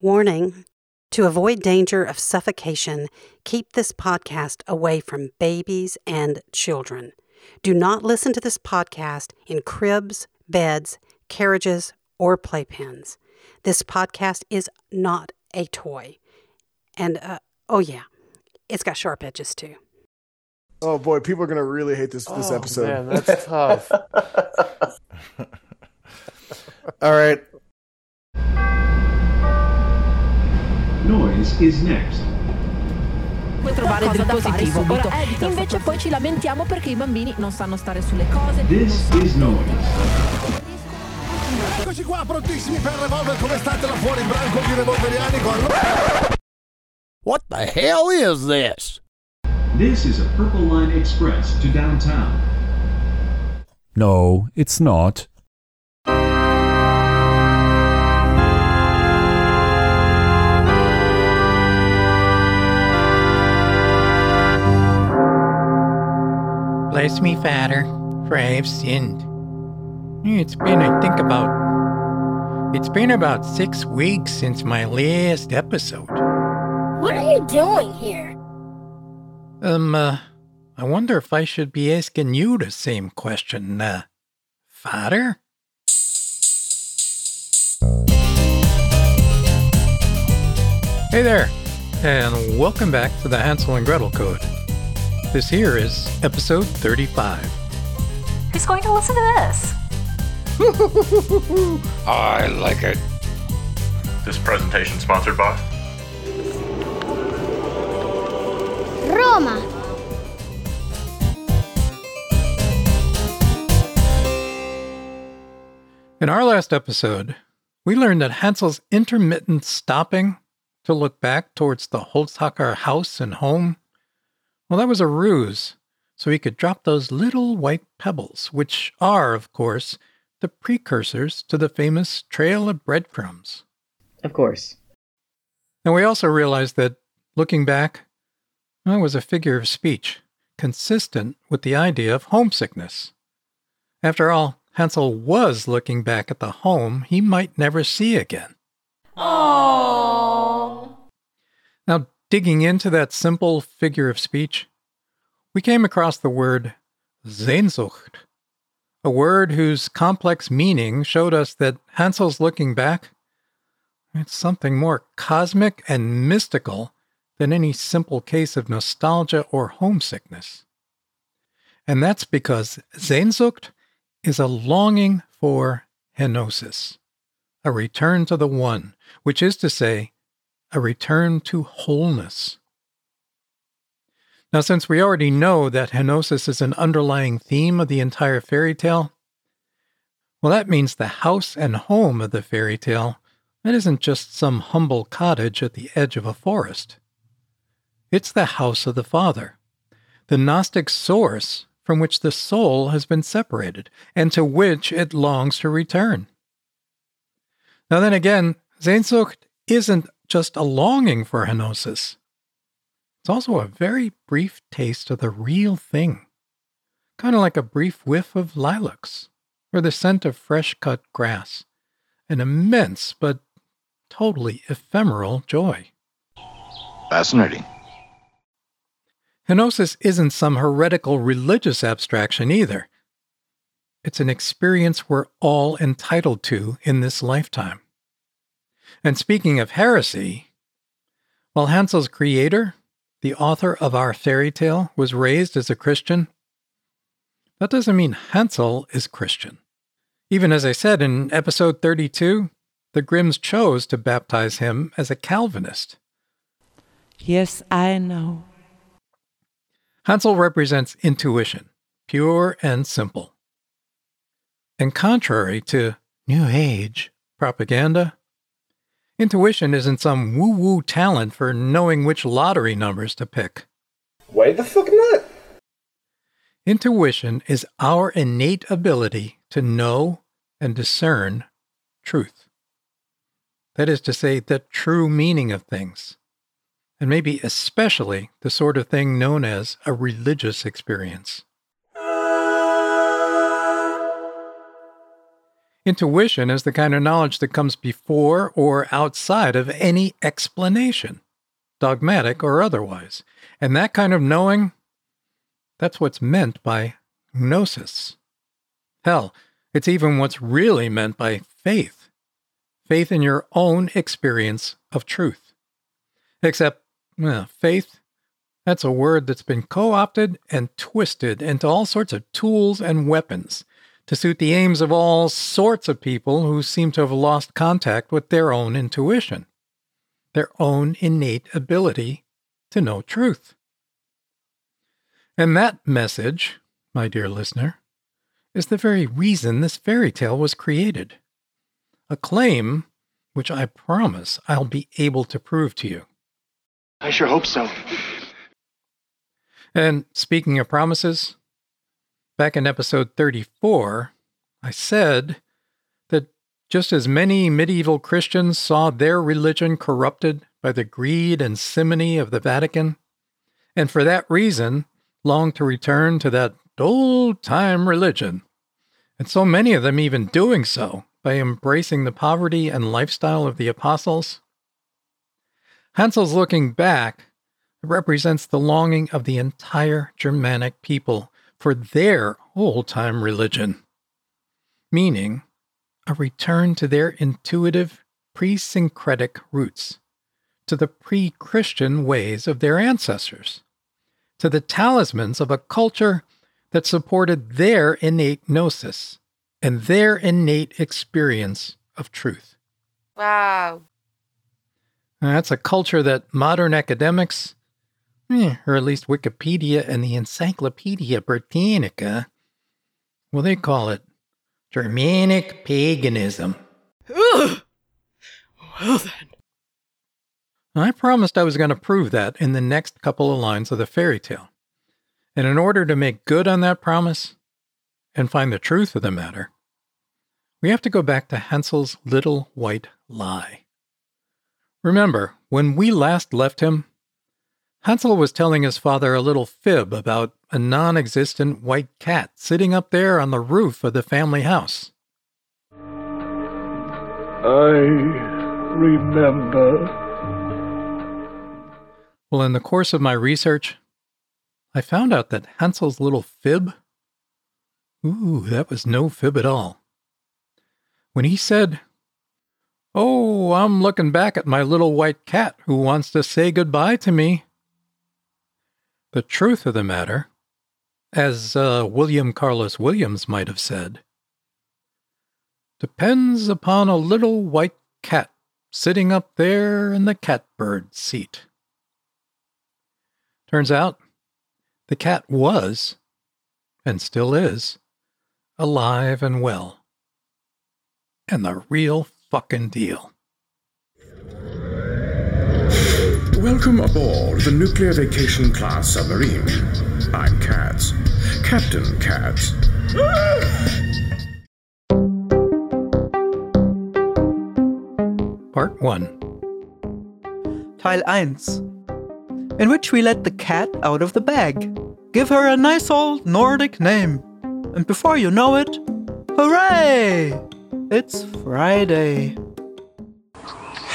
Warning To avoid danger of suffocation, keep this podcast away from babies and children. Do not listen to this podcast in cribs, beds, carriages, or playpens. This podcast is not a toy. And, uh, oh yeah, it's got sharp edges too. Oh boy, people are gonna really hate this this Oh, episode. Man, that's tough. All right. Noise is next. Puoi trovare del positivo. Ora, invece poi ci lamentiamo perché i bambini non sanno stare sulle cose. This is Noise. Eccoci qua, prontissimi per Revolver, come state là fuori, branco di revolveriani con... What the hell is this? This is a Purple Line Express to downtown. No, it's not. Bless me, Father, for I have sinned. It's been, I think, about. It's been about six weeks since my last episode. What are you doing here? Um, uh, I wonder if I should be asking you the same question, uh, Father? Hey there, and welcome back to the Hansel and Gretel Code. This here is episode 35. Who's going to listen to this? I like it. This presentation sponsored by Roma. In our last episode, we learned that Hansel's intermittent stopping to look back towards the Holzhacker house and home, well, that was a ruse, so he could drop those little white pebbles, which are, of course, the precursors to the famous Trail of Breadcrumbs. Of course. And we also realized that looking back, that was a figure of speech consistent with the idea of homesickness. After all, Hansel was looking back at the home he might never see again. Oh. Digging into that simple figure of speech, we came across the word Sehnsucht, a word whose complex meaning showed us that Hansel's looking back. It's something more cosmic and mystical than any simple case of nostalgia or homesickness. And that's because Sehnsucht is a longing for henosis, a return to the One, which is to say, a return to wholeness. Now, since we already know that henosis is an underlying theme of the entire fairy tale, well, that means the house and home of the fairy tale that isn't just some humble cottage at the edge of a forest. It's the house of the Father, the Gnostic source from which the soul has been separated and to which it longs to return. Now, then again, Sehnsucht isn't just a longing for henosis. It's also a very brief taste of the real thing, kind of like a brief whiff of lilacs or the scent of fresh cut grass, an immense but totally ephemeral joy. Fascinating. Henosis isn't some heretical religious abstraction either. It's an experience we're all entitled to in this lifetime. And speaking of heresy, while Hansel's creator, the author of our fairy tale, was raised as a Christian, that doesn't mean Hansel is Christian. Even as I said in episode 32, the Grimms chose to baptize him as a Calvinist. Yes, I know. Hansel represents intuition, pure and simple. And contrary to New Age propaganda, intuition isn't some woo woo talent for knowing which lottery numbers to pick. Why the fuck not? Intuition is our innate ability to know and discern truth. That is to say, the true meaning of things, and maybe especially the sort of thing known as a religious experience. Intuition is the kind of knowledge that comes before or outside of any explanation, dogmatic or otherwise. And that kind of knowing, that's what's meant by gnosis. Hell, it's even what's really meant by faith. Faith in your own experience of truth. Except, well, faith, that's a word that's been co opted and twisted into all sorts of tools and weapons to suit the aims of all sorts of people who seem to have lost contact with their own intuition, their own innate ability to know truth. And that message, my dear listener, is the very reason this fairy tale was created. A claim which I promise I'll be able to prove to you. I sure hope so. And speaking of promises, back in episode 34, I said that just as many medieval Christians saw their religion corrupted by the greed and simony of the Vatican, and for that reason longed to return to that old time religion, and so many of them even doing so by embracing the poverty and lifestyle of the apostles. Hansel's looking back represents the longing of the entire Germanic people for their old time religion, meaning a return to their intuitive pre syncretic roots, to the pre Christian ways of their ancestors, to the talismans of a culture that supported their innate gnosis and their innate experience of truth. Wow. Now, that's a culture that modern academics, eh, or at least Wikipedia and the Encyclopedia Britannica, well, they call it Germanic paganism. Ugh. Well then. I promised I was going to prove that in the next couple of lines of the fairy tale. And in order to make good on that promise and find the truth of the matter, we have to go back to Hansel's little white lie. Remember, when we last left him, Hansel was telling his father a little fib about a non existent white cat sitting up there on the roof of the family house. I remember. Well, in the course of my research, I found out that Hansel's little fib, ooh, that was no fib at all. When he said, Oh, I'm looking back at my little white cat who wants to say goodbye to me. The truth of the matter, as uh, William Carlos Williams might have said, depends upon a little white cat sitting up there in the catbird seat. Turns out, the cat was, and still is, alive and well. And the real fucking deal. Welcome aboard the Nuclear Vacation Class submarine. I'm Katz, Captain Katz. Part 1 Teil 1 In which we let the cat out of the bag. Give her a nice old Nordic name. And before you know it, hooray! It's Friday.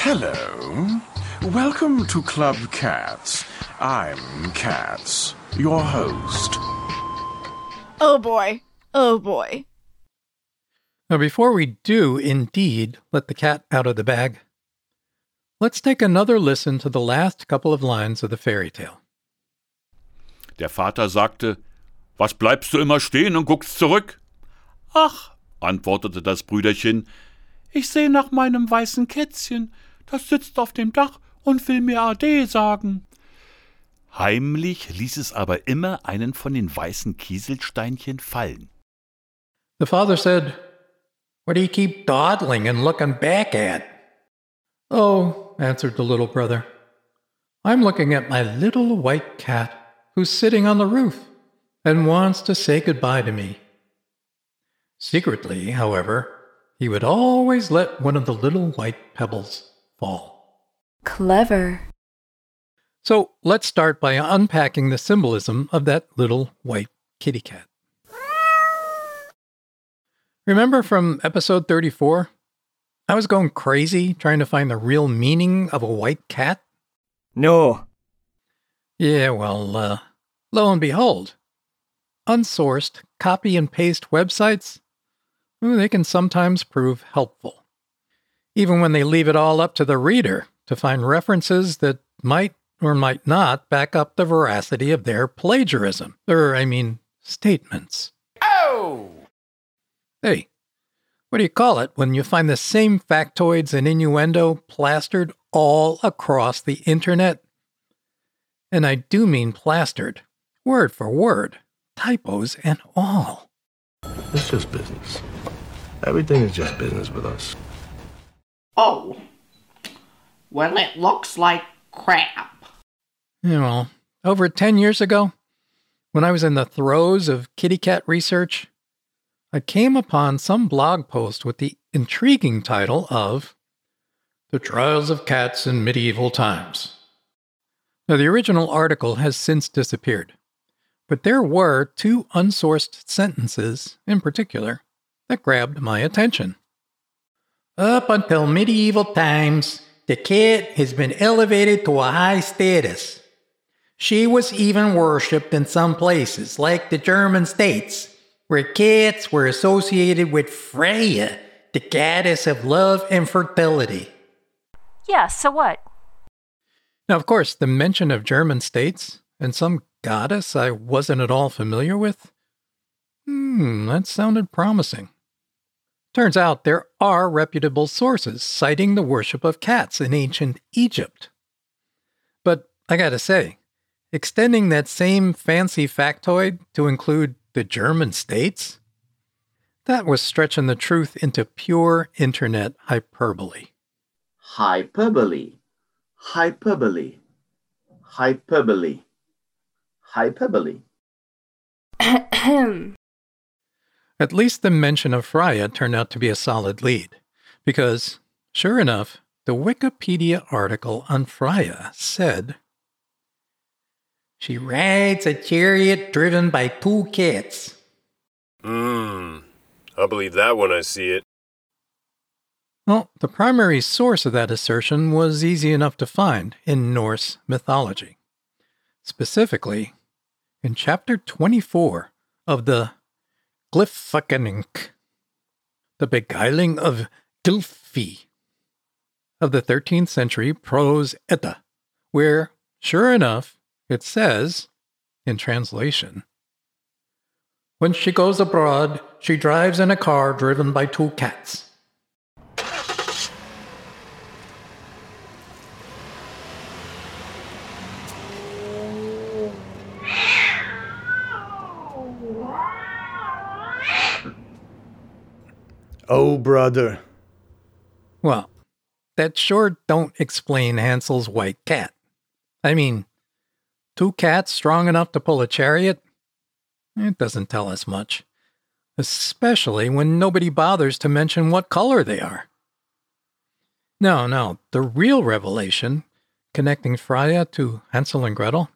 Hello. Welcome to Club Cats. I'm Cats, your host. Oh boy. Oh boy. Now, before we do indeed let the cat out of the bag, let's take another listen to the last couple of lines of the fairy tale. Der Vater sagte, Was bleibst du immer stehen und guckst zurück? Ach, antwortete das Brüderchen, ich sehe nach meinem weißen Kätzchen, das sitzt auf dem Dach und will mir Ade sagen. Heimlich ließ es aber immer einen von den weißen Kieselsteinchen fallen. The father said, What do you keep dawdling and looking back at? Oh, answered the little brother, I'm looking at my little white cat who's sitting on the roof and wants to say goodbye to me. Secretly, however, he would always let one of the little white pebbles fall. Clever. So let's start by unpacking the symbolism of that little white kitty cat. Remember from episode 34? I was going crazy trying to find the real meaning of a white cat? No. Yeah, well, uh, lo and behold, unsourced copy and paste websites, well, they can sometimes prove helpful. Even when they leave it all up to the reader to find references that might or might not back up the veracity of their plagiarism, or, I mean, statements. Oh! Hey, what do you call it when you find the same factoids and innuendo plastered all across the internet? And I do mean plastered, word for word, typos and all. It's just business. Everything is just business with us. Oh. Well, it looks like crap. You know, over 10 years ago, when I was in the throes of kitty cat research, I came upon some blog post with the intriguing title of The Trials of Cats in Medieval Times. Now, the original article has since disappeared, but there were two unsourced sentences in particular that grabbed my attention. Up until medieval times, the cat has been elevated to a high status. She was even worshipped in some places, like the German states, where cats were associated with Freya, the goddess of love and fertility. Yeah, so what? Now, of course, the mention of German states and some goddess I wasn't at all familiar with. Hmm, that sounded promising. Turns out there are reputable sources citing the worship of cats in ancient Egypt. But I gotta say, extending that same fancy factoid to include the German states? That was stretching the truth into pure internet hyperbole. Hyperbole. Hyperbole. Hyperbole. Hyperbole. At least the mention of Freya turned out to be a solid lead, because, sure enough, the Wikipedia article on Freya said She rides a chariot driven by two cats. Mmm. I'll believe that when I see it. Well, the primary source of that assertion was easy enough to find in Norse mythology. Specifically, in chapter 24 of the Gylfaginning, the beguiling of Gylfi, of the 13th century prose Edda, where, sure enough, it says, in translation, When she goes abroad, she drives in a car driven by two cats. Oh, brother. Well, that sure don't explain Hansel's white cat. I mean, two cats strong enough to pull a chariot? It doesn't tell us much. Especially when nobody bothers to mention what color they are. No, no, the real revelation connecting Freya to Hansel and Gretel,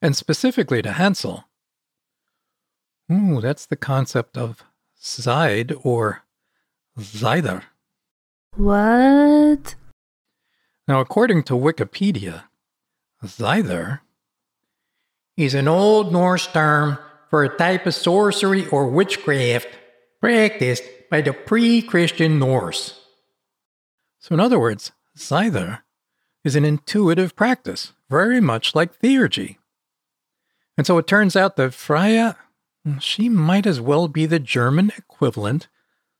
and specifically to Hansel. Ooh, that's the concept of Side or Zyder. What? Now, according to Wikipedia, Zyder is an Old Norse term for a type of sorcery or witchcraft practiced by the pre Christian Norse. So, in other words, Zyder is an intuitive practice, very much like theurgy. And so it turns out that Freya, she might as well be the German equivalent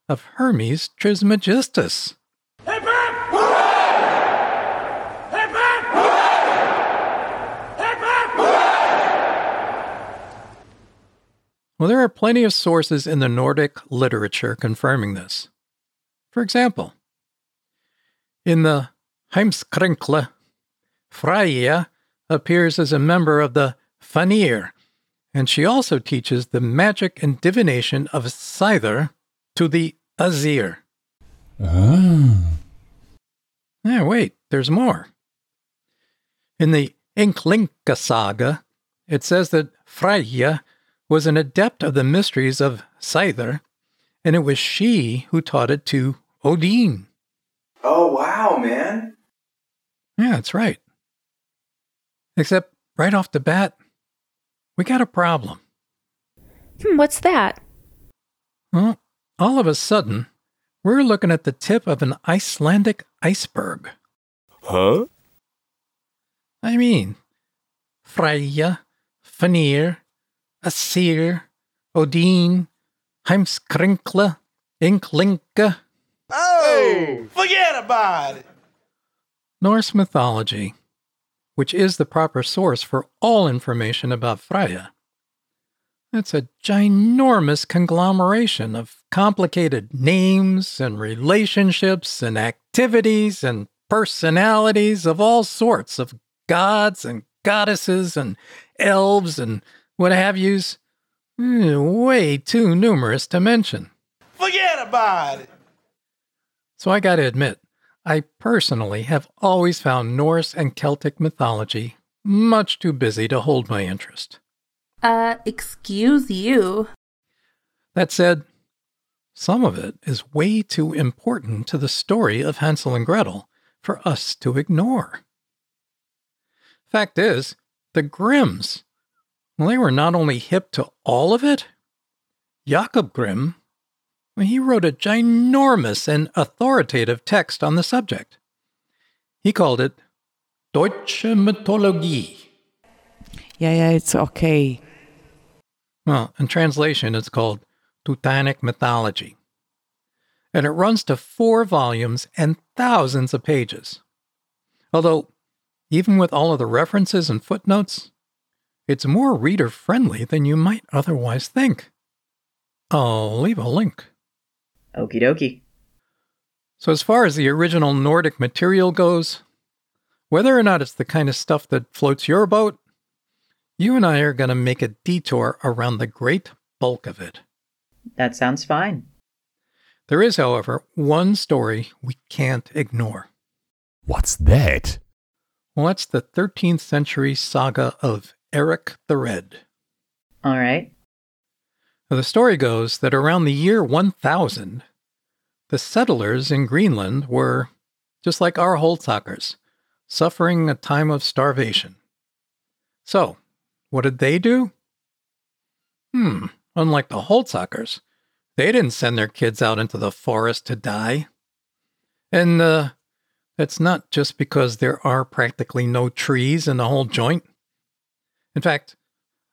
of Hermes Trismegistus. Well, there are plenty of sources in the Nordic literature confirming this. For example, in the Heimskringla, Freya appears as a member of the Vanir, and she also teaches the magic and divination of Scyther to the Aesir. Ah. Yeah, wait, there's more. In the Ynglinga saga, it says that Freyja was an adept of the mysteries of Scyther and it was she who taught it to Odin. Oh, wow, man. Yeah, that's right. Except right off the bat, we got a problem. Hmm, what's that? Well, all of a sudden, we're looking at the tip of an Icelandic iceberg. Huh? I mean, Freya, Vanir, Aesir, Odin, Heimskringla, Ynglinga. Oh, forget about it. Norse mythology, which is the proper source for all information about Freya. It's a ginormous conglomeration of complicated names and relationships and activities and personalities of all sorts of gods and goddesses and elves and what have yous. Eh, way too numerous to mention. Forget about it. So I gotta admit, I personally have always found Norse and Celtic mythology much too busy to hold my interest. Uh, excuse you. That said, some of it is way too important to the story of Hansel and Gretel for us to ignore. Fact is, the Grimms, well, they were not only hip to all of it, Jakob Grimm, well, he wrote a ginormous and authoritative text on the subject. He called it Deutsche Mythologie. Yeah, yeah, it's okay. Well, in translation, it's called Teutonic Mythology. And it runs to four volumes and thousands of pages. Although, even with all of the references and footnotes, it's more reader friendly than you might otherwise think. I'll leave a link. Okie dokie. So, as far as the original Nordic material goes, whether or not it's the kind of stuff that floats your boat, you and I are going to make a detour around the great bulk of it. That sounds fine. There is, however, one story we can't ignore. What's that? Well, that's the 13th century saga of Eric the Red. All right. Now, the story goes that around the year 1000, the settlers in Greenland were, just like our Holzhackers, suffering a time of starvation. So, what did they do? Hmm, unlike the Holzhackers, they didn't send their kids out into the forest to die. And uh, that's not just because there are practically no trees in the whole joint. In fact,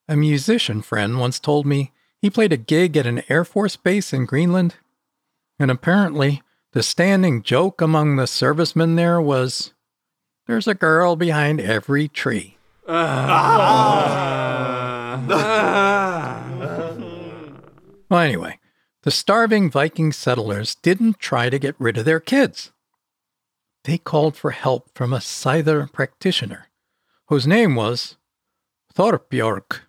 a musician friend once told me he played a gig at an Air Force base in Greenland, and apparently the standing joke among the servicemen there was there's a girl behind every tree. Well, anyway, the starving Viking settlers didn't try to get rid of their kids. They called for help from a scyther practitioner, whose name was Thorbjorg.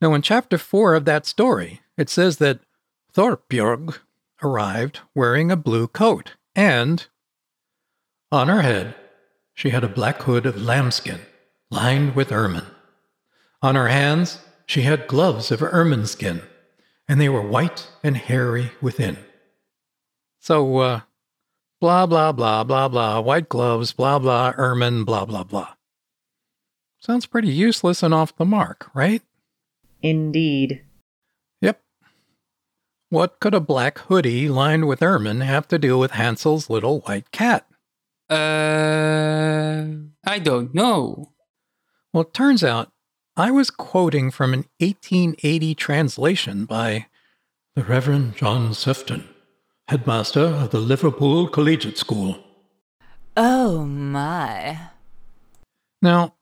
Now, in chapter 4 of that story, it says that Thorbjorg arrived wearing a blue coat, and on her head she had a black hood of lambskin lined with ermine. On her hands she had gloves of ermine skin, and they were white and hairy within. So, uh, blah, blah, blah, blah, blah, white gloves, blah, blah, ermine, blah, blah, blah. Sounds pretty useless and off the mark, right? Indeed. Yep. What could a black hoodie lined with ermine have to do with Hansel's little white cat? Uh, I don't know. Well, it turns out I was quoting from an 1880 translation by the Reverend John Sephton, headmaster of the Liverpool Collegiate School. Oh my. Now,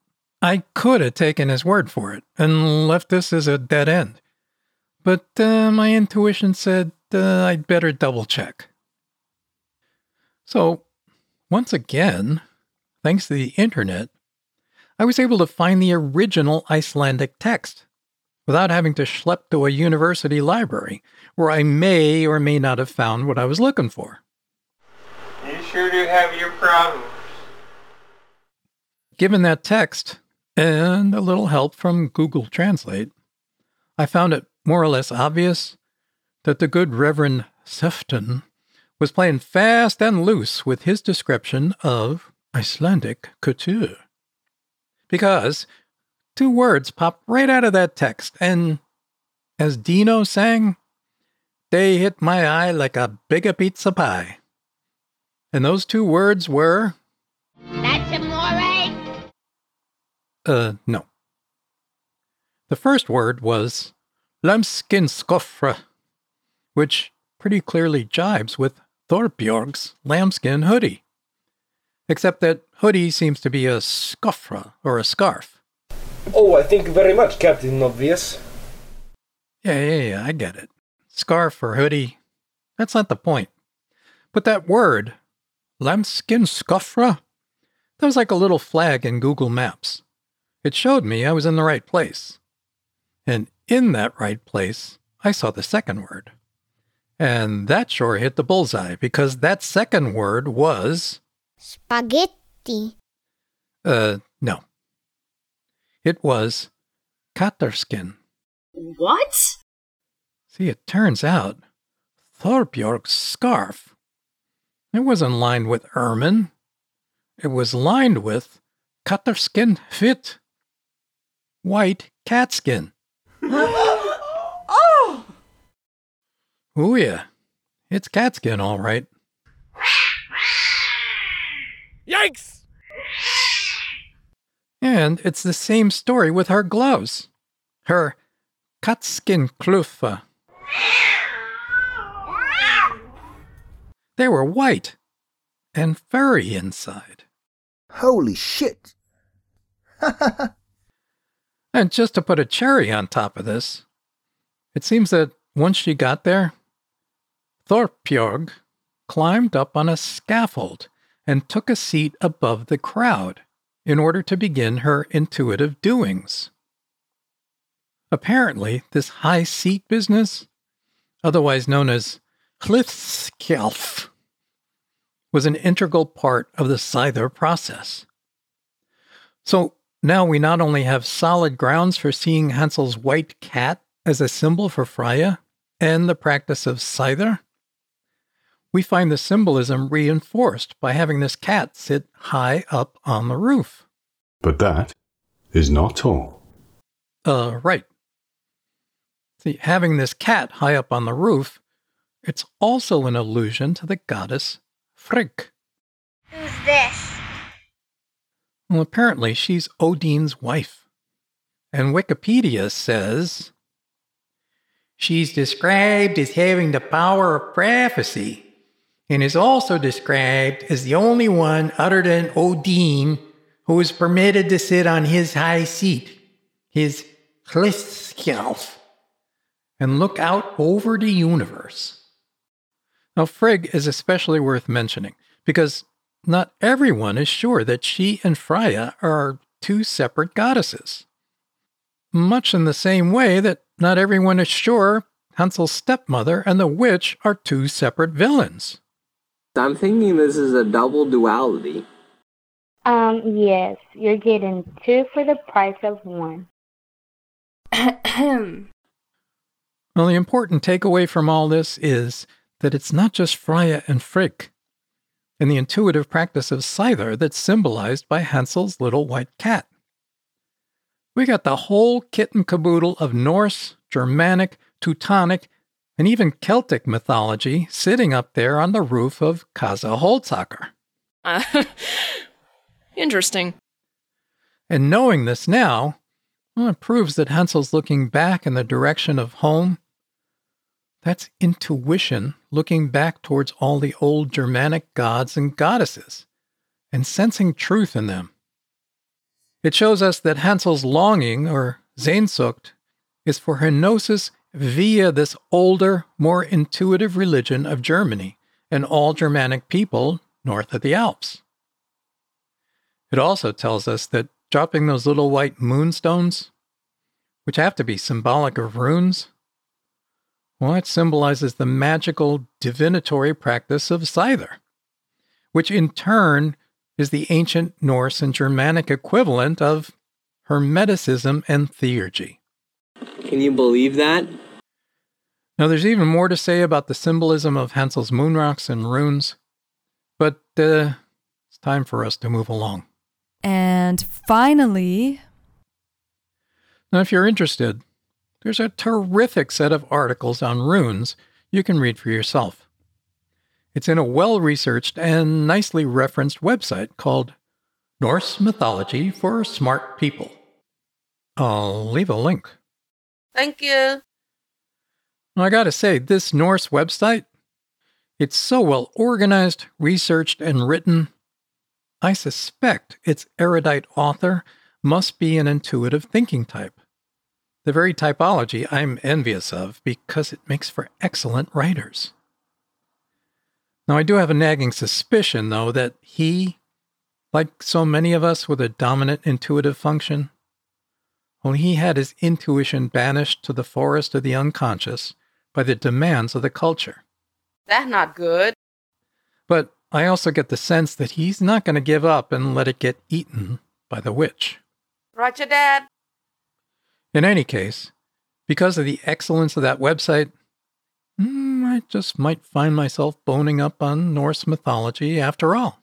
I could have taken his word for it and left this as a dead end, but uh, my intuition said uh, I'd better double check. So, once again, thanks to the internet, I was able to find the original Icelandic text without having to schlep to a university library where I may or may not have found what I was looking for. You sure do have your problems. Given that text and a little help from Google Translate, I found it more or less obvious that the good Reverend Sephton was playing fast and loose with his description of Icelandic couture. Because two words popped right out of that text, and as Dino sang, they hit my eye like a big pizza pie. And those two words were, That's amore. uh, no. The first word was lambskinskofra, which pretty clearly jibes with Thorbjorg's lambskin hoodie. Except that hoodie seems to be a skofra or a scarf. Oh, I think very much, Captain Obvious. Yeah, yeah, yeah, I get it. Scarf or hoodie, that's not the point. But that word, lambskin skofra, that was like a little flag in Google Maps. It showed me I was in the right place. And in that right place, I saw the second word. And that sure hit the bullseye because that second word was, Spaghetti. uh, no. It was Katterskin. What? See, it turns out Thorbjorg's scarf, it wasn't lined with ermine. It was lined with Katterskin fit. White catskin. oh! Oh yeah, it's catskin all right. Yikes! And it's the same story with her gloves. Her katskin kluffa. They were white and furry inside. Holy shit. And just to put a cherry on top of this, it seems that once she got there, Thorbjorg climbed up on a scaffold and took a seat above the crowd in order to begin her intuitive doings. Apparently, this high seat business, otherwise known as Klifskjalf, was an integral part of the Scyther process. So now we not only have solid grounds for seeing Hansel's white cat as a symbol for Freya and the practice of Scyther, we find the symbolism reinforced by having this cat sit high up on the roof. But that is not all. Uh, right. See, having this cat high up on the roof, it's also an allusion to the goddess Frigg. Who's this? Well, apparently she's Odin's wife. And Wikipedia says she's described as having the power of prophecy and is also described as the only one other than Odin who is permitted to sit on his high seat, his Hlithskjalf, and look out over the universe. Now, Frigg is especially worth mentioning because not everyone is sure that she and Freya are two separate goddesses. Much in the same way that not everyone is sure Hansel's stepmother and the witch are two separate villains. I'm thinking this is a double duality. Um, yes, you're getting two for the price of one. Well, the important takeaway from all this is that it's not just Freya and Frigg and the intuitive practice of Scyther that's symbolized by Hansel's little white cat. We got the whole kit and caboodle of Norse, Germanic, Teutonic, and even Celtic mythology sitting up there on the roof of Casa Holzhacker. Uh, interesting. And knowing this now, well, it proves that Hansel's looking back in the direction of home. That's intuition looking back towards all the old Germanic gods and goddesses and sensing truth in them. It shows us that Hansel's longing, or Sehnsucht, is for Henosis via this older, more intuitive religion of Germany and all Germanic people north of the Alps. It also tells us that dropping those little white moonstones, which have to be symbolic of runes, well, it symbolizes the magical divinatory practice of Scyther, which in turn is the ancient Norse and Germanic equivalent of Hermeticism and theurgy. Can you believe that? Now, there's even more to say about the symbolism of Hansel's moon rocks and runes, but uh, it's time for us to move along. And finally. Now, if you're interested, there's a terrific set of articles on runes you can read for yourself. It's in a well researched and nicely referenced website called Norse Mythology for Smart People. I'll leave a link. Thank you. I gotta say, this Norse website, it's so well organized, researched, and written. I suspect its erudite author must be an intuitive thinking type. The very typology I'm envious of because it makes for excellent writers. Now, I do have a nagging suspicion, though, that he, like so many of us with a dominant intuitive function, when he had his intuition banished to the forest of the unconscious by the demands of the culture. That's not good. But I also get the sense that he's not going to give up and let it get eaten by the witch. Roger, Dad. In any case, because of the excellence of that website, mm, I just might find myself boning up on Norse mythology after all.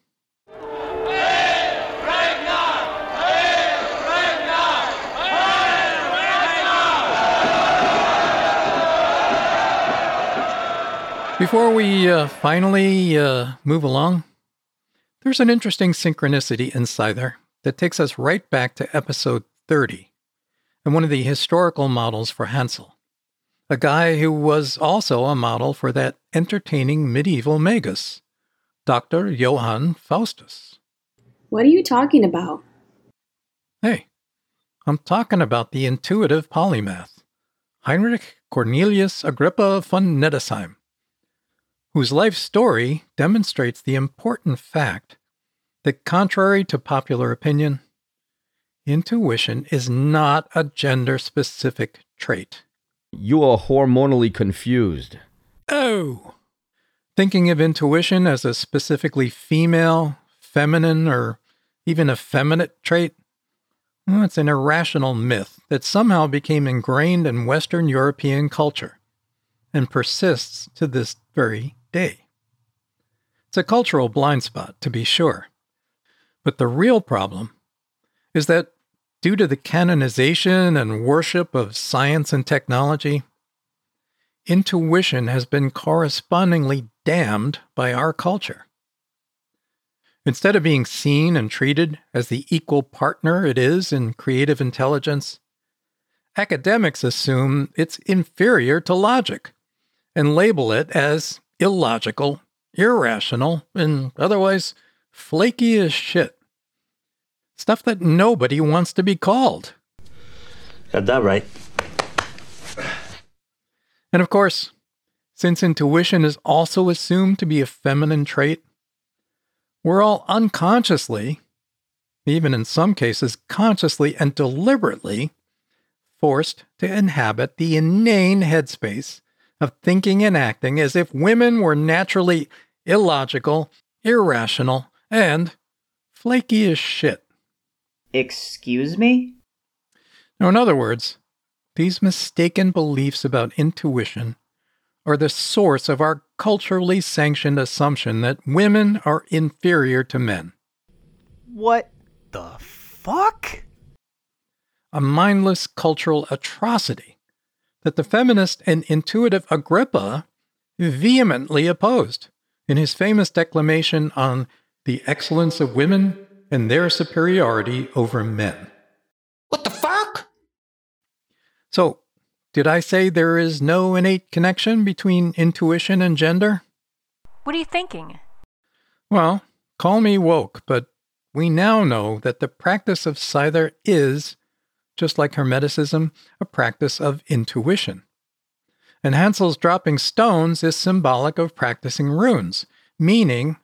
Before we uh, finally uh, move along, there's an interesting synchronicity in Scyther that takes us right back to episode 30 and one of the historical models for Hansel, a guy who was also a model for that entertaining medieval magus, Dr. Johann Faustus. What are you talking about? Hey, I'm talking about the intuitive polymath, Heinrich Cornelius Agrippa von Nettesheim whose life story demonstrates the important fact that, contrary to popular opinion, intuition is not a gender specific trait. You are hormonally confused. Oh! Thinking of intuition as a specifically female, feminine, or even effeminate trait? Well, it's an irrational myth that somehow became ingrained in Western European culture and persists to this very day. It's a cultural blind spot, to be sure. But the real problem is that due to the canonization and worship of science and technology, intuition has been correspondingly damned by our culture. Instead of being seen and treated as the equal partner it is in creative intelligence, academics assume it's inferior to logic and label it as illogical, irrational, and otherwise flaky as shit. Stuff that nobody wants to be called. Got that right. And of course, since intuition is also assumed to be a feminine trait, we're all unconsciously, even in some cases consciously and deliberately, forced to inhabit the inane headspace of thinking and acting as if women were naturally illogical, irrational, and flaky as shit. Excuse me? Now, in other words, these mistaken beliefs about intuition are the source of our culturally sanctioned assumption that women are inferior to men. What the fuck? A mindless cultural atrocity that the feminist and intuitive Agrippa vehemently opposed in his famous declamation on the excellence of women and their superiority over men. What the fuck? So, did I say there is no innate connection between intuition and gender? What are you thinking? Well, call me woke, but we now know that the practice of Scyther is, just like Hermeticism, a practice of intuition. And Hansel's dropping stones is symbolic of practicing runes, meaning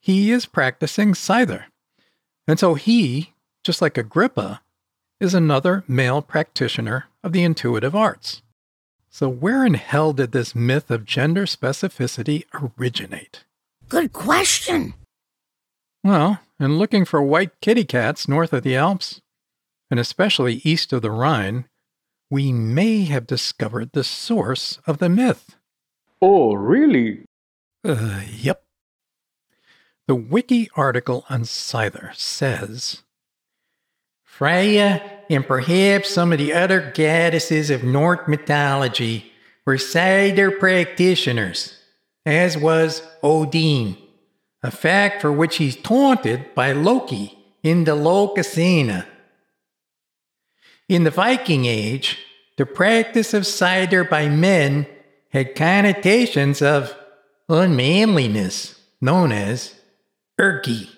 he is practicing Scyther. And so he, just like Agrippa, is another male practitioner of the intuitive arts. So, where in hell did this myth of gender specificity originate? Good question. Well, in looking for white kitty cats north of the Alps, and especially east of the Rhine, we may have discovered the source of the myth. Oh, really? Uh, yep. The wiki article on Scyther says Freya and perhaps some of the other goddesses of Norse mythology were Scyther practitioners, as was Odin, a fact for which he's taunted by Loki in the Lokasenna. In the Viking Age, the practice of seidr by men had connotations of unmanliness, known as ergi.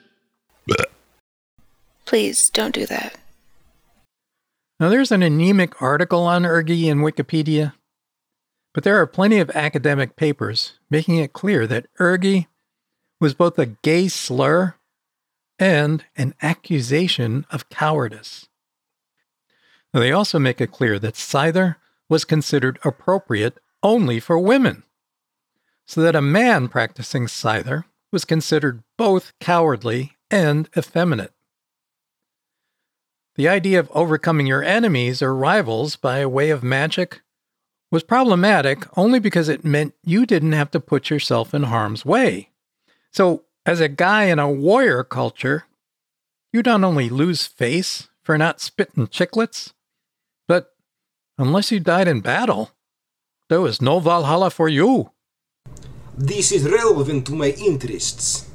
Please don't do that. Now, there's an anemic article on ergi in Wikipedia, but there are plenty of academic papers making it clear that ergi was both a gay slur and an accusation of cowardice. They also make it clear that seidr was considered appropriate only for women, so that a man practicing seidr was considered both cowardly and effeminate. The idea of overcoming your enemies or rivals by way of magic was problematic only because it meant you didn't have to put yourself in harm's way. So, as a guy in a warrior culture, you not only lose face for not spitting chiclets, but unless you died in battle, there was no Valhalla for you. This is relevant to my interests.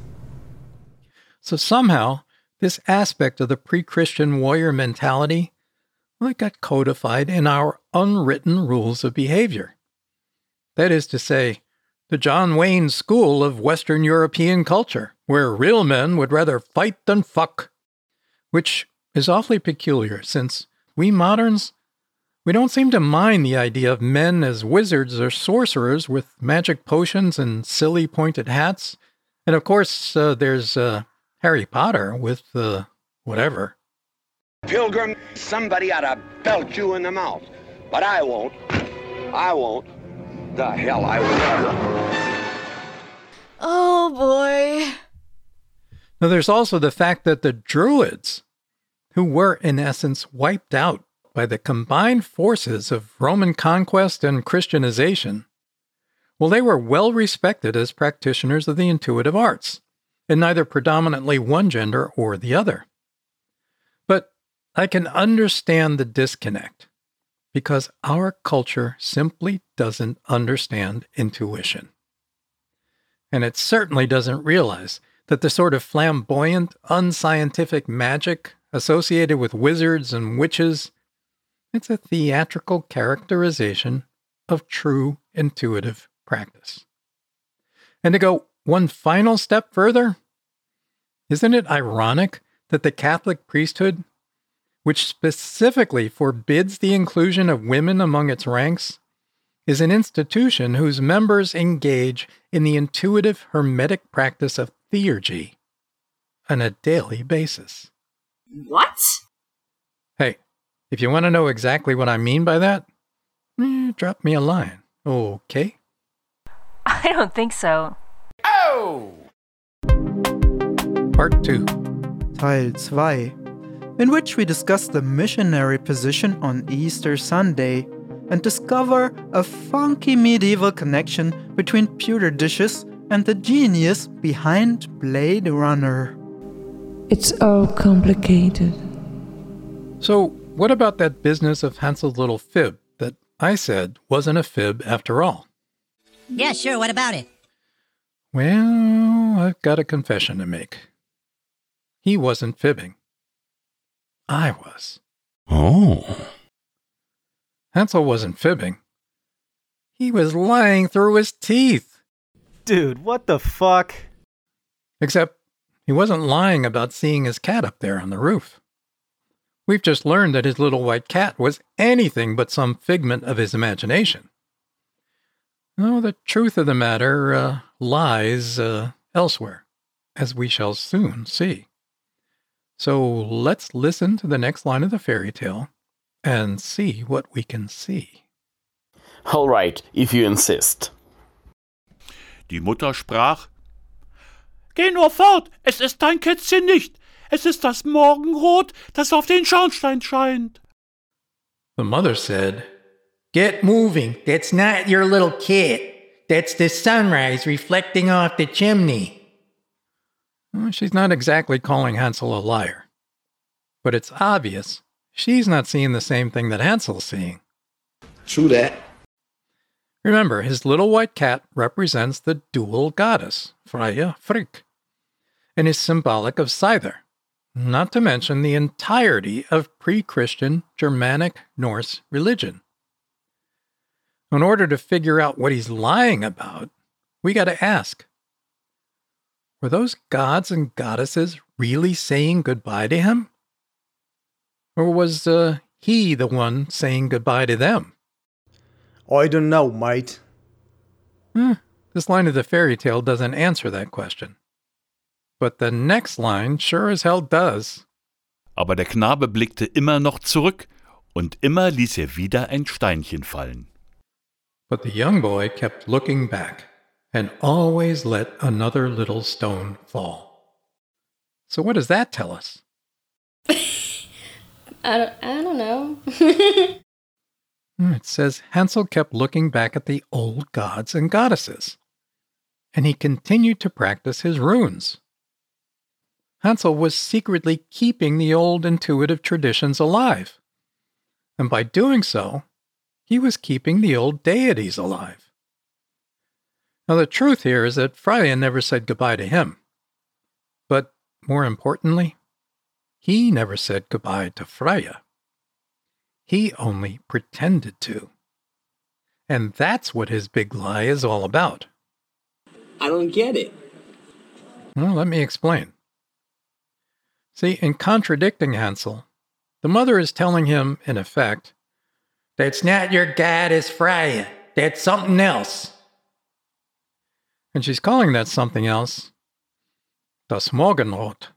So somehow, this aspect of the pre Christian warrior mentality well, it got codified in our unwritten rules of behavior. That is to say, the John Wayne school of Western European culture, where real men would rather fight than fuck, which is awfully peculiar since we moderns, we don't seem to mind the idea of men as wizards or sorcerers with magic potions and silly pointed hats. And of course, uh, there's uh, Harry Potter with uh, whatever. Pilgrim, somebody ought to belt you in the mouth. But I won't. I won't. The hell I will never. Oh boy. Now, there's also the fact that the Druids, who were in essence wiped out by the combined forces of Roman conquest and Christianization, well, they were well respected as practitioners of the intuitive arts, in neither predominantly one gender or the other. But I can understand the disconnect because our culture simply doesn't understand intuition. And it certainly doesn't realize that the sort of flamboyant, unscientific magic associated with wizards and witches, it's a theatrical characterization of true intuitive practice. And to go one final step further, isn't it ironic that the Catholic priesthood, which specifically forbids the inclusion of women among its ranks, is an institution whose members engage in the intuitive hermetic practice of theurgy on a daily basis. What? Hey, if you want to know exactly what I mean by that, eh, drop me a line, okay? I don't think so. Oh! Part 2 Teil 2, in which we discuss the missionary position on Easter Sunday and discover a funky medieval connection between pewter dishes and the genius behind Blade Runner. It's all complicated. So, what about that business of Hansel's little fib that I said wasn't a fib after all? Yeah, sure. What about it? Well, I've got a confession to make. He wasn't fibbing. I was. Oh. Hansel wasn't fibbing. He was lying through his teeth. Dude, what the fuck? Except he wasn't lying about seeing his cat up there on the roof. We've just learned that his little white cat was anything but some figment of his imagination. No, the truth of the matter uh, lies uh, elsewhere, as we shall soon see. So let's listen to the next line of the fairy tale and see what we can see. All right, if you insist. Die Mutter sprach: Geh nur fort, es ist dein Kätzchen nicht. Es ist das Morgenrot, das auf den Schornstein scheint. The mother said, Get moving, that's not your little cat. that's the sunrise reflecting off the chimney. Well, she's not exactly calling Hansel a liar, but it's obvious she's not seeing the same thing that Hansel's seeing. True that. Remember, his little white cat represents the dual goddess, Freya Frigg, and is symbolic of seidr, not to mention the entirety of pre Christian Germanic Norse religion. In order to figure out what he's lying about, we got to ask were those gods and goddesses really saying goodbye to him? Or was uh, he the one saying goodbye to them? I don't know, mate. Hmm, this line of the fairy tale doesn't answer that question. But the next line sure as hell does. Aber der Knabe blickte immer noch zurück und immer ließ er wieder ein Steinchen fallen. But the young boy kept looking back and always let another little stone fall. So, what does that tell us? I don't, I don't know. Hmm, it says Hansel kept looking back at the old gods and goddesses, and he continued to practice his runes. Hansel was secretly keeping the old intuitive traditions alive, and by doing so, he was keeping the old deities alive. Now, the truth here is that Freya never said goodbye to him. But more importantly, he never said goodbye to Freya. He only pretended to. And that's what his big lie is all about. I don't get it. Well, let me explain. See, in contradicting Hansel, the mother is telling him, in effect, that's not your goddess Freya. That's something else. And she's calling that something else das Morgenrot.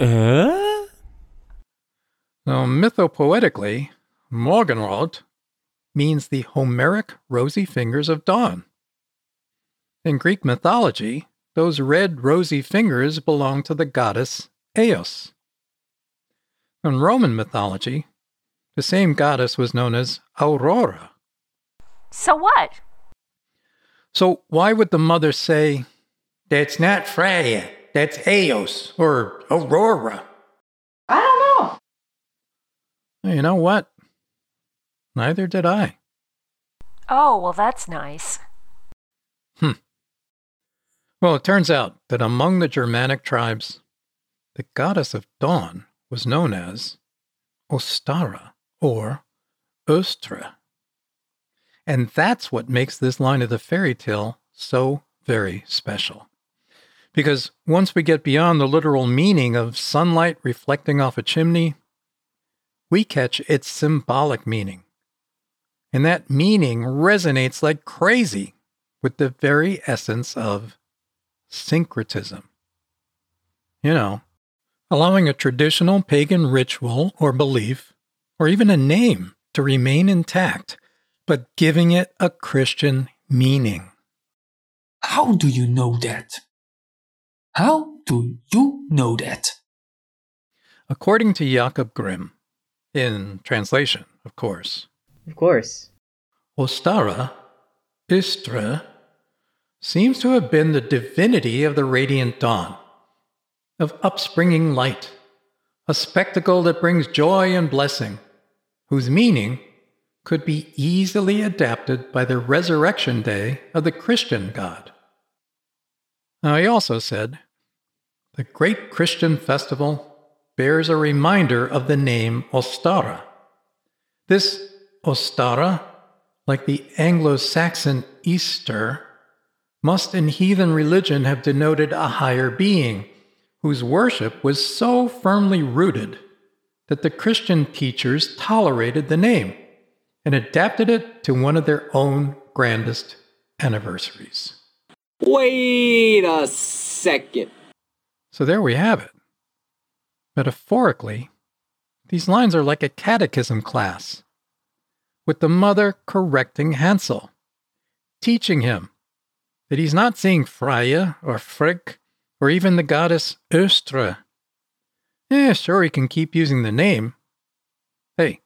Äh? Now, mythopoetically, Morgenrot means the Homeric rosy fingers of dawn. In Greek mythology, those red rosy fingers belong to the goddess Eos. In Roman mythology, the same goddess was known as Aurora. So what? So why would the mother say, That's not Freya, that's Eos or Aurora? I don't know. You know what? Neither did I. Oh, well, that's nice. Well, it turns out that among the Germanic tribes, the goddess of dawn was known as Ostara or Ostra. And that's what makes this line of the fairy tale so very special. Because once we get beyond the literal meaning of sunlight reflecting off a chimney, we catch its symbolic meaning. And that meaning resonates like crazy with the very essence of syncretism. You know, allowing a traditional pagan ritual or belief, or even a name, to remain intact, but giving it a Christian meaning. How do you know that? How do you know that? According to Jakob Grimm, in translation, of course, Of course. Ostara, Eastre, seems to have been the divinity of the radiant dawn, of upspringing light, a spectacle that brings joy and blessing, whose meaning could be easily adapted by the resurrection day of the Christian God. Now, he also said, the great Christian festival bears a reminder of the name Ostara. This Ostara, like the Anglo Saxon Easter, must in heathen religion have denoted a higher being whose worship was so firmly rooted that the Christian teachers tolerated the name and adapted it to one of their own grandest anniversaries. Wait a second. So there we have it. Metaphorically, these lines are like a catechism class, with the mother correcting Hansel, teaching him that he's not seeing Freya or Frigg or even the goddess Östra. Yeah, sure, he can keep using the name. Hey,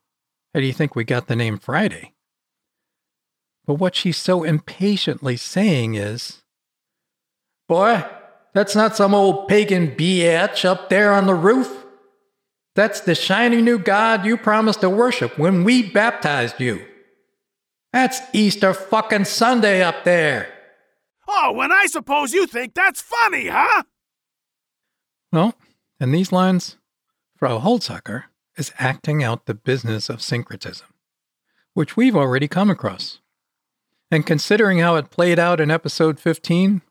how do you think we got the name Friday? But what she's so impatiently saying is, Boy, that's not some old pagan biatch up there on the roof. That's the shiny new God you promised to worship when we baptized you. That's Easter fucking Sunday up there. Oh, and I suppose you think that's funny, huh? Well, in these lines, Frau Holzhacker is acting out the business of syncretism, which we've already come across. And considering how it played out in episode 15,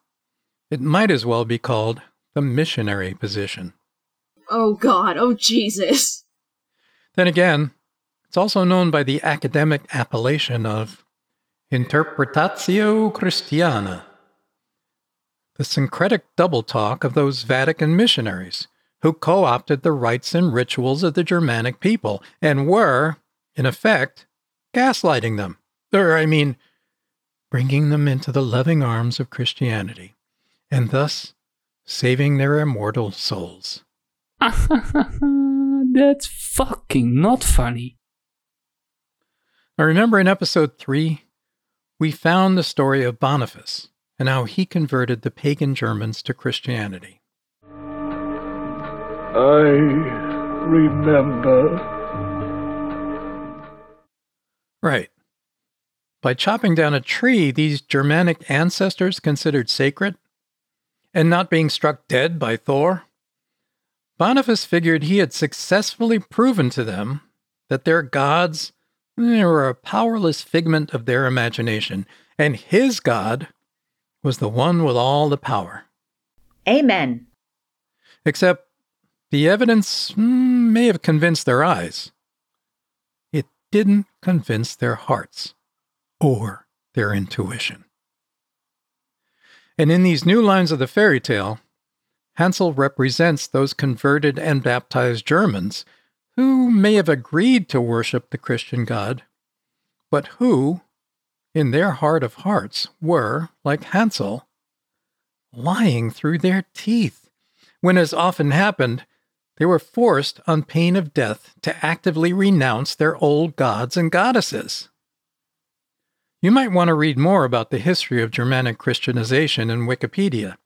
it might as well be called the missionary position. Oh God, oh Jesus. Then again, it's also known by the academic appellation of Interpretatio Christiana, the syncretic double talk of those Vatican missionaries who co opted the rites and rituals of the Germanic people and were, in effect, gaslighting them. Or, I mean, bringing them into the loving arms of Christianity, and thus saving their immortal souls. That's fucking not funny. Now, remember in episode 3, we found the story of Boniface and how he converted the pagan Germans to Christianity. I remember. Right. By chopping down a tree these Germanic ancestors considered sacred, and not being struck dead by Thor, Boniface figured he had successfully proven to them that their gods eh, were a powerless figment of their imagination, and his god was the one with all the power. Amen. Except the evidence mm, may have convinced their eyes. It didn't convince their hearts or their intuition. And in these new lines of the fairy tale, Hansel represents those converted and baptized Germans who may have agreed to worship the Christian God, but who, in their heart of hearts, were, like Hansel, lying through their teeth, when, as often happened, they were forced, on pain of death, to actively renounce their old gods and goddesses. You might want to read more about the history of Germanic Christianization in Wikipedia,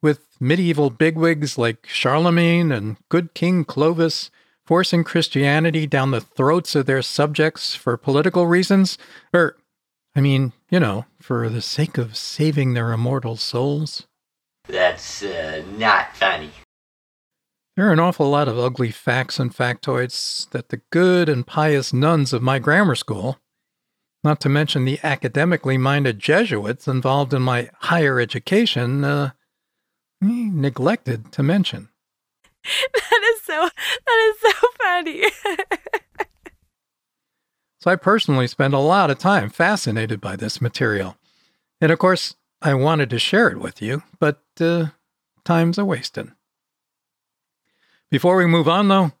with medieval bigwigs like Charlemagne and good King Clovis forcing Christianity down the throats of their subjects for political reasons, or, I mean, you know, for the sake of saving their immortal souls. That's uh, not funny. There are an awful lot of ugly facts and factoids that the good and pious nuns of my grammar school, not to mention the academically minded Jesuits involved in my higher education, uh, neglected to mention. That is so that is so funny. so I personally spend a lot of time fascinated by this material. And of course, I wanted to share it with you, but uh, time's a wasting. Before we move on, though,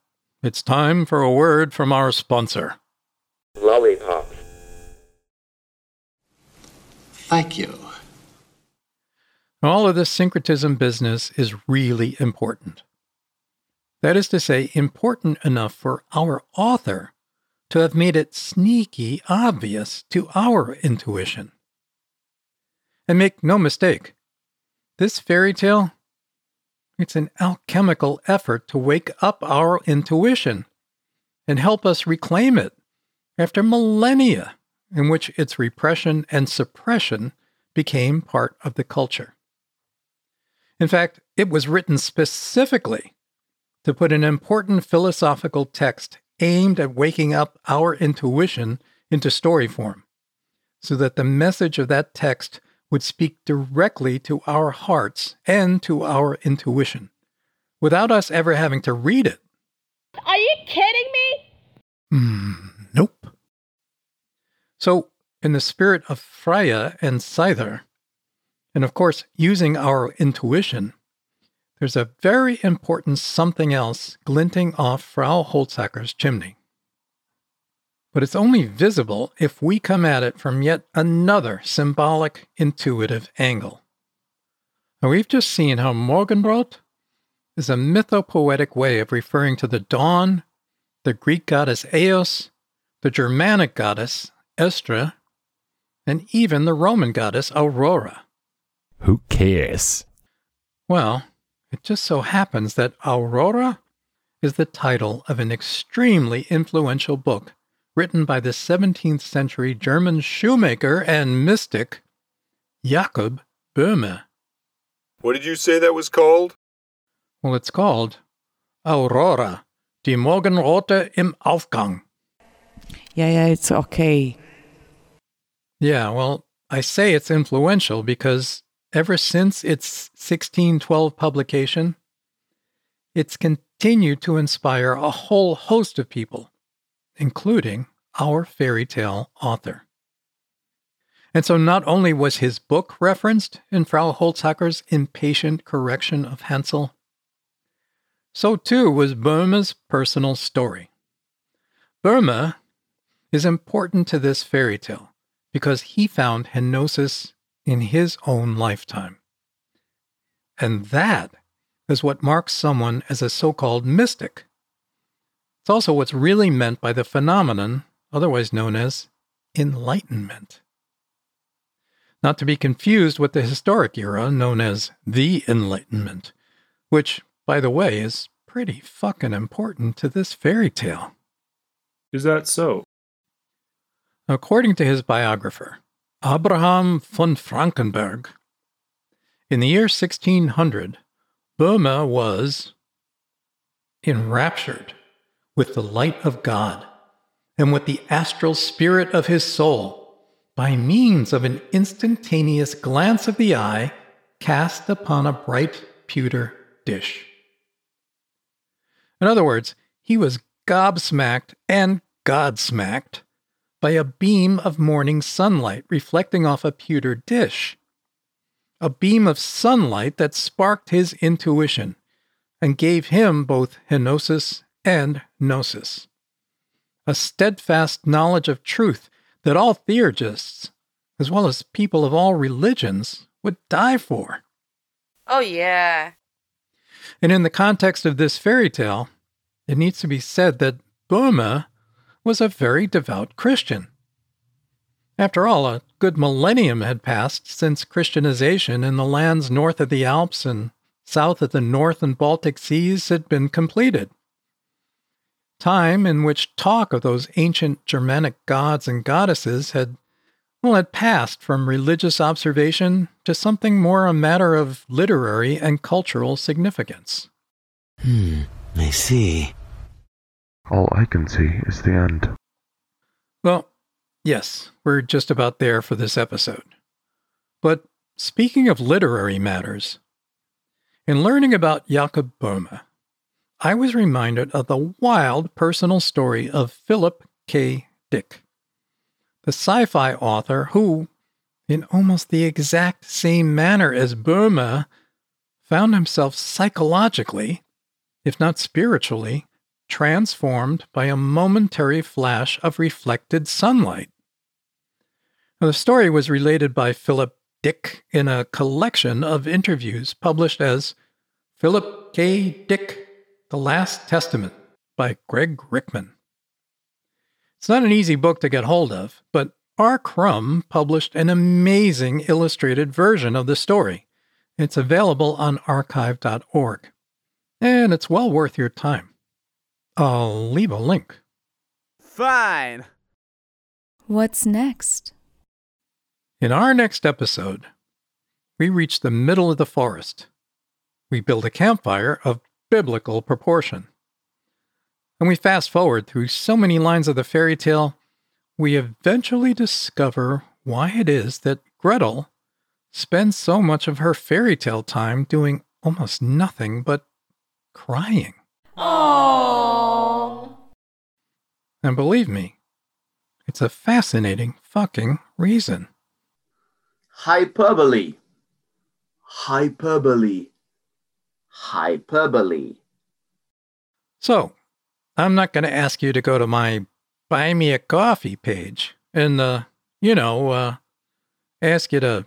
it's time for a word from our sponsor. Lollipop. Thank you. All of this syncretism business is really important. That is to say, important enough for our author to have made it sneaky obvious to our intuition. And make no mistake, this fairy tale, it's an alchemical effort to wake up our intuition and help us reclaim it after millennia in which its repression and suppression became part of the culture. In fact, it was written specifically to put an important philosophical text aimed at waking up our intuition into story form, so that the message of that text would speak directly to our hearts and to our intuition, without us ever having to read it. Are you kidding me? Mm, nope. So, in the spirit of Freya and seidr, and of course using our intuition, there's a very important something else glinting off Frau Holzhacker's chimney. But it's only visible if we come at it from yet another symbolic, intuitive angle. Now, we've just seen how Morgenrot is a mythopoetic way of referring to the dawn, the Greek goddess Eos, the Germanic goddess Estra, and even the Roman goddess Aurora. Who cares? Well, it just so happens that Aurora is the title of an extremely influential book written by the 17th century German shoemaker and mystic Jakob Böhme. What did you say that was called? Well, it's called Aurora, die Morgenröte im Aufgang. Yeah, yeah, it's okay. Yeah, well, I say it's influential because ever since its 1612 publication, it's continued to inspire a whole host of people, including our fairy tale author. And so not only was his book referenced in Frau Holzhacker's impatient correction of Hansel, so too was Böhme's personal story. Böhme is important to this fairy tale because he found Henosis in his own lifetime. And that is what marks someone as a so called mystic. It's also what's really meant by the phenomenon, otherwise known as enlightenment. Not to be confused with the historic era known as the Enlightenment, which, by the way, is pretty fucking important to this fairy tale. Is that so? According to his biographer, Abraham von Frankenberg, in the year 1600, Böhme was enraptured with the light of God and with the astral spirit of his soul by means of an instantaneous glance of the eye cast upon a bright pewter dish. In other words, he was gobsmacked and godsmacked by a beam of morning sunlight reflecting off a pewter dish. A beam of sunlight that sparked his intuition and gave him both henosis and gnosis. A steadfast knowledge of truth that all theurgists, as well as people of all religions, would die for. Oh, yeah. And in the context of this fairy tale, it needs to be said that Böhme was a very devout Christian. After all, a good millennium had passed since Christianization in the lands north of the Alps and south of the North and Baltic Seas had been completed. Time in which talk of those ancient Germanic gods and goddesses had well, had passed from religious observation to something more a matter of literary and cultural significance. Hmm, I see. All I can see is the end. Well, yes, we're just about there for this episode. But speaking of literary matters, in learning about Jakob Böhme, I was reminded of the wild personal story of Philip K. Dick, the sci fi author who, in almost the exact same manner as Böhme, found himself psychologically, if not spiritually, transformed by a momentary flash of reflected sunlight. Now, the story was related by Philip Dick in a collection of interviews published as Philip K. Dick, The Last Testament by Gregg Rickman. It's not an easy book to get hold of, but R. Crumb published an amazing illustrated version of the story. It's available on archive.org, and it's well worth your time. I'll leave a link. Fine. What's next? In our next episode, we reach the middle of the forest. We build a campfire of biblical proportion. And we fast forward through so many lines of the fairy tale, we eventually discover why it is that Gretel spends so much of her fairy tale time doing almost nothing but crying. Aww. And believe me, it's a fascinating fucking reason. Hyperbole. Hyperbole. Hyperbole. So, I'm not going to ask you to go to my Buy Me a Coffee page and, uh, you know, uh, ask you to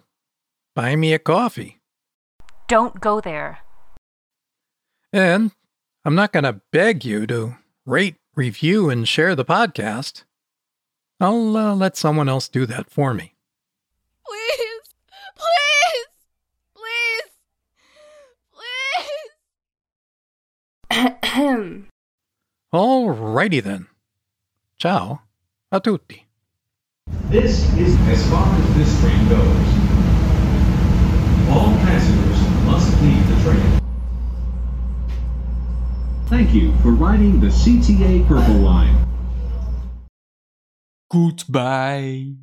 buy me a coffee. Don't go there. And I'm not going to beg you to rate, review and share the podcast, I'll uh, let someone else do that for me. Please, please, please, please. All righty then. Ciao a tutti. This is as far as this train goes. All passengers. Thank you for riding the CTA Purple Line. Goodbye.